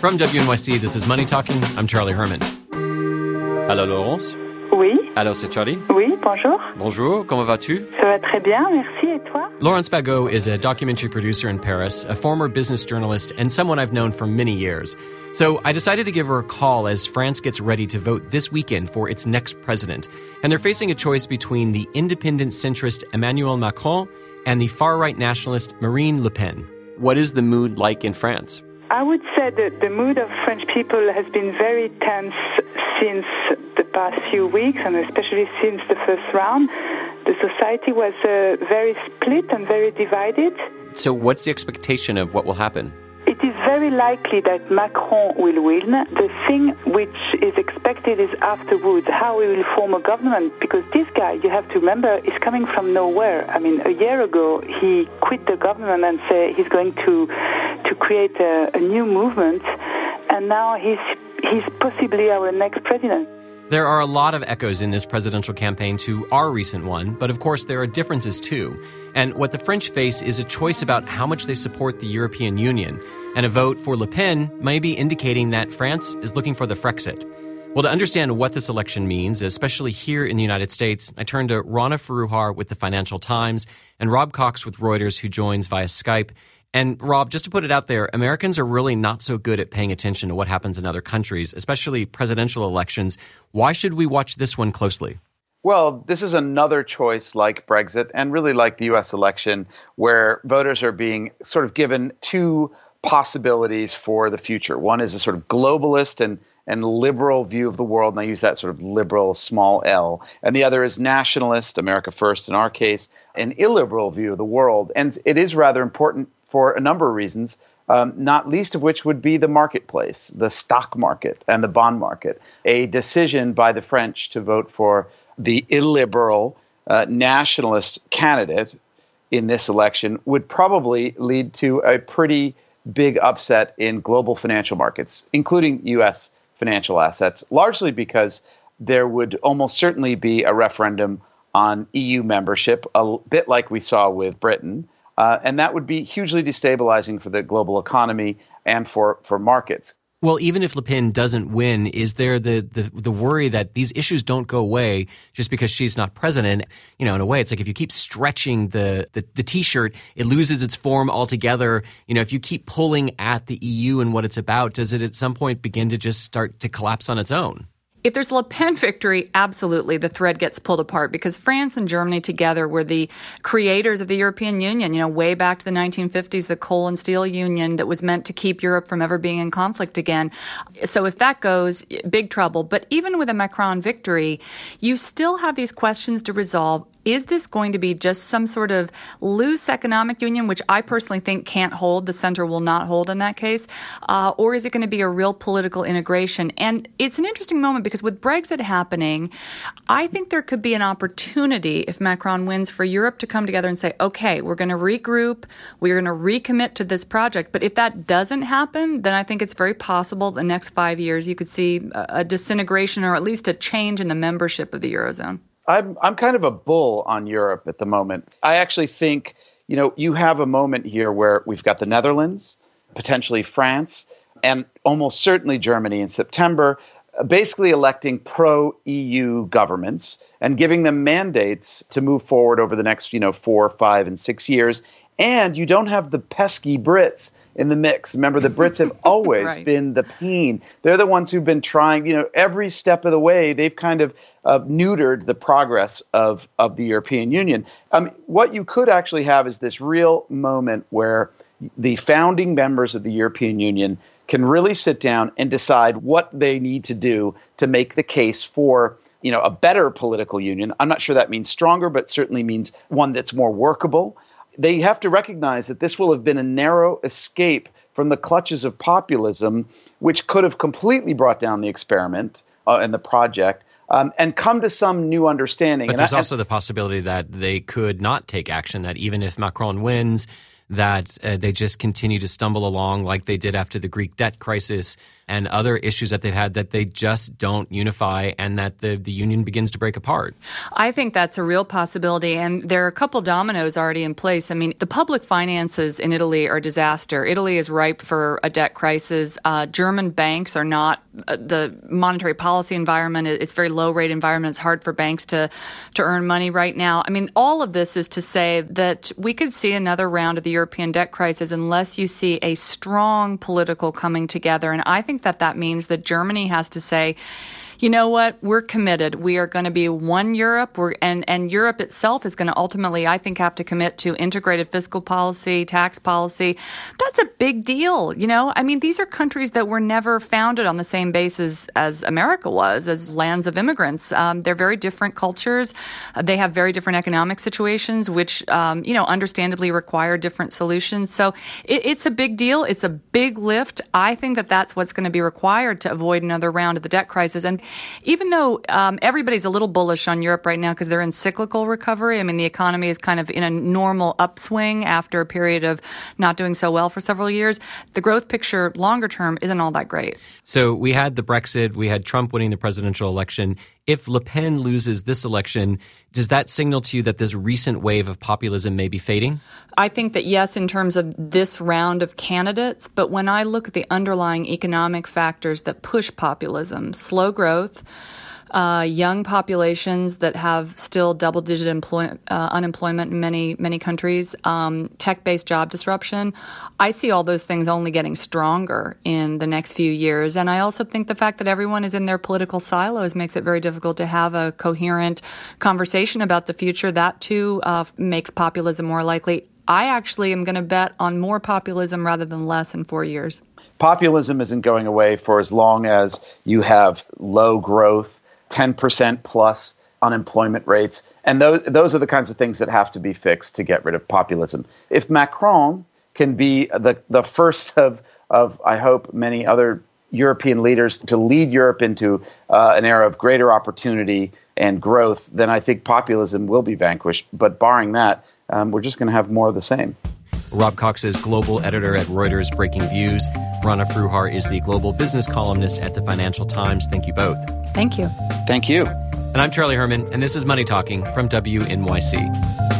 From WNYC, this is Money Talking. I'm Charlie Herman. Hello, Laurence. Oui. Allô, c'est Charlie. Oui, bonjour. Bonjour, comment vas-tu? Ça va très bien, merci. Et toi? Laurence Bagot is a documentary producer in Paris, a former business journalist, and someone I've known for many years. So I decided to give her a call as France gets ready to vote this weekend for its next president. And they're facing a choice between the independent centrist Emmanuel Macron and the far right nationalist Marine Le Pen. What is the mood like in France? I would say that the mood of French people has been very tense since the past few weeks, and especially since the first round. The society was uh, very split and very divided. So, what's the expectation of what will happen? Very likely that Macron will win. The thing which is expected is afterwards how he will form a government because this guy, you have to remember, is coming from nowhere. I mean, a year ago he quit the government and said he's going to to create a, a new movement, and now he's he's possibly our next president. There are a lot of echoes in this presidential campaign to our recent one, but of course there are differences too. And what the French face is a choice about how much they support the European Union. And a vote for Le Pen may be indicating that France is looking for the Frexit. Well, to understand what this election means, especially here in the United States, I turn to Rana Foroohar with the Financial Times and Rob Cox with Reuters, who joins via Skype. And Rob, just to put it out there, Americans are really not so good at paying attention to what happens in other countries, especially presidential elections. Why should we watch this one closely? Well, this is another choice like Brexit and really like the US election, where voters are being sort of given two possibilities for the future. One is a sort of globalist and and liberal view of the world, and I use that sort of liberal small l. And the other is nationalist, America first in our case, an illiberal view of the world. And it is rather important for a number of reasons, um, not least of which would be the marketplace, the stock market and the bond market. A decision by the French to vote for the illiberal uh, nationalist candidate in this election would probably lead to a pretty big upset in global financial markets, including U.S. financial assets, largely because there would almost certainly be a referendum on EU membership, a bit like we saw with Britain. Uh, and that would be hugely destabilizing for the global economy and for, for markets. Well, even if Le Pen doesn't win, is there the, the, the worry that these issues don't go away just because she's not president? You know, in a way, it's like if you keep stretching the, the, the T-shirt, it loses its form altogether. You know, if you keep pulling at the EU and what it's about, does it at some point begin to just start to collapse on its own? If there's Le Pen victory, absolutely the thread gets pulled apart because France and Germany together were the creators of the European Union, you know, way back to the 1950s, the coal and steel union that was meant to keep Europe from ever being in conflict again. So if that goes, big trouble. But even with a Macron victory, you still have these questions to resolve is this going to be just some sort of loose economic union, which I personally think can't hold, the center will not hold in that case, uh, or is it going to be a real political integration? And it's an interesting moment because with Brexit happening, I think there could be an opportunity if Macron wins for Europe to come together and say, okay, we're going to regroup, we're going to recommit to this project. But if that doesn't happen, then I think it's very possible the next five years you could see a disintegration or at least a change in the membership of the Eurozone. I'm I'm kind of a bull on Europe at the moment. I actually think you know you have a moment here where we've got the Netherlands, potentially France, and almost certainly Germany in September, basically electing pro EU governments and giving them mandates to move forward over the next you know four, five, and six years. And you don't have the pesky Brits in the mix. Remember, the Brits have always right. been the pain. They're the ones who've been trying, you know, every step of the way. They've kind of uh, neutered the progress of of the European Union. Um, what you could actually have is this real moment where the founding members of the European Union can really sit down and decide what they need to do to make the case for you know a better political union. I'm not sure that means stronger, but certainly means one that's more workable they have to recognize that this will have been a narrow escape from the clutches of populism, which could have completely brought down the experiment uh, and the project. Um, and come to some new understanding. But and there's I, also the possibility that they could not take action. That even if Macron wins, that uh, they just continue to stumble along like they did after the Greek debt crisis and other issues that they've had that they just don't unify and that the, the union begins to break apart? I think that's a real possibility. And there are a couple dominoes already in place. I mean, the public finances in Italy are a disaster. Italy is ripe for a debt crisis. Uh, German banks are not uh, the monetary policy environment. It's very low rate environment. It's hard for banks to, to earn money right now. I mean, all of this is to say that we could see another round of the European debt crisis unless you see a strong political coming together. And I think that that means that Germany has to say, you know what, we're committed. We are going to be one Europe. We're, and, and Europe itself is going to ultimately, I think, have to commit to integrated fiscal policy, tax policy. That's a big deal. You know, I mean, these are countries that were never founded on the same basis as America was, as lands of immigrants. Um, they're very different cultures. They have very different economic situations, which, um, you know, understandably require different solutions. So it, it's a big deal. It's a big lift. I think that that's what's going to be required to avoid another round of the debt crisis. And even though um, everybody's a little bullish on Europe right now because they're in cyclical recovery, I mean, the economy is kind of in a normal upswing after a period of not doing so well for several years. The growth picture longer term isn't all that great. So we had the Brexit, we had Trump winning the presidential election. If Le Pen loses this election, does that signal to you that this recent wave of populism may be fading? I think that yes, in terms of this round of candidates, but when I look at the underlying economic factors that push populism, slow growth, uh, young populations that have still double digit employ- uh, unemployment in many, many countries, um, tech based job disruption. I see all those things only getting stronger in the next few years. And I also think the fact that everyone is in their political silos makes it very difficult to have a coherent conversation about the future. That too uh, makes populism more likely. I actually am going to bet on more populism rather than less in four years populism isn't going away for as long as you have low growth 10% plus unemployment rates. And those, those are the kinds of things that have to be fixed to get rid of populism. If Macron can be the, the first of, of, I hope, many other European leaders to lead Europe into uh, an era of greater opportunity and growth, then I think populism will be vanquished. But barring that, um, we're just going to have more of the same. Rob Cox is global editor at Reuters Breakingviews. Rana Foroohar is the global business columnist at the Financial Times. Thank you both. Thank you. Thank you. And I'm Charlie Herman, and this is Money Talking from WNYC.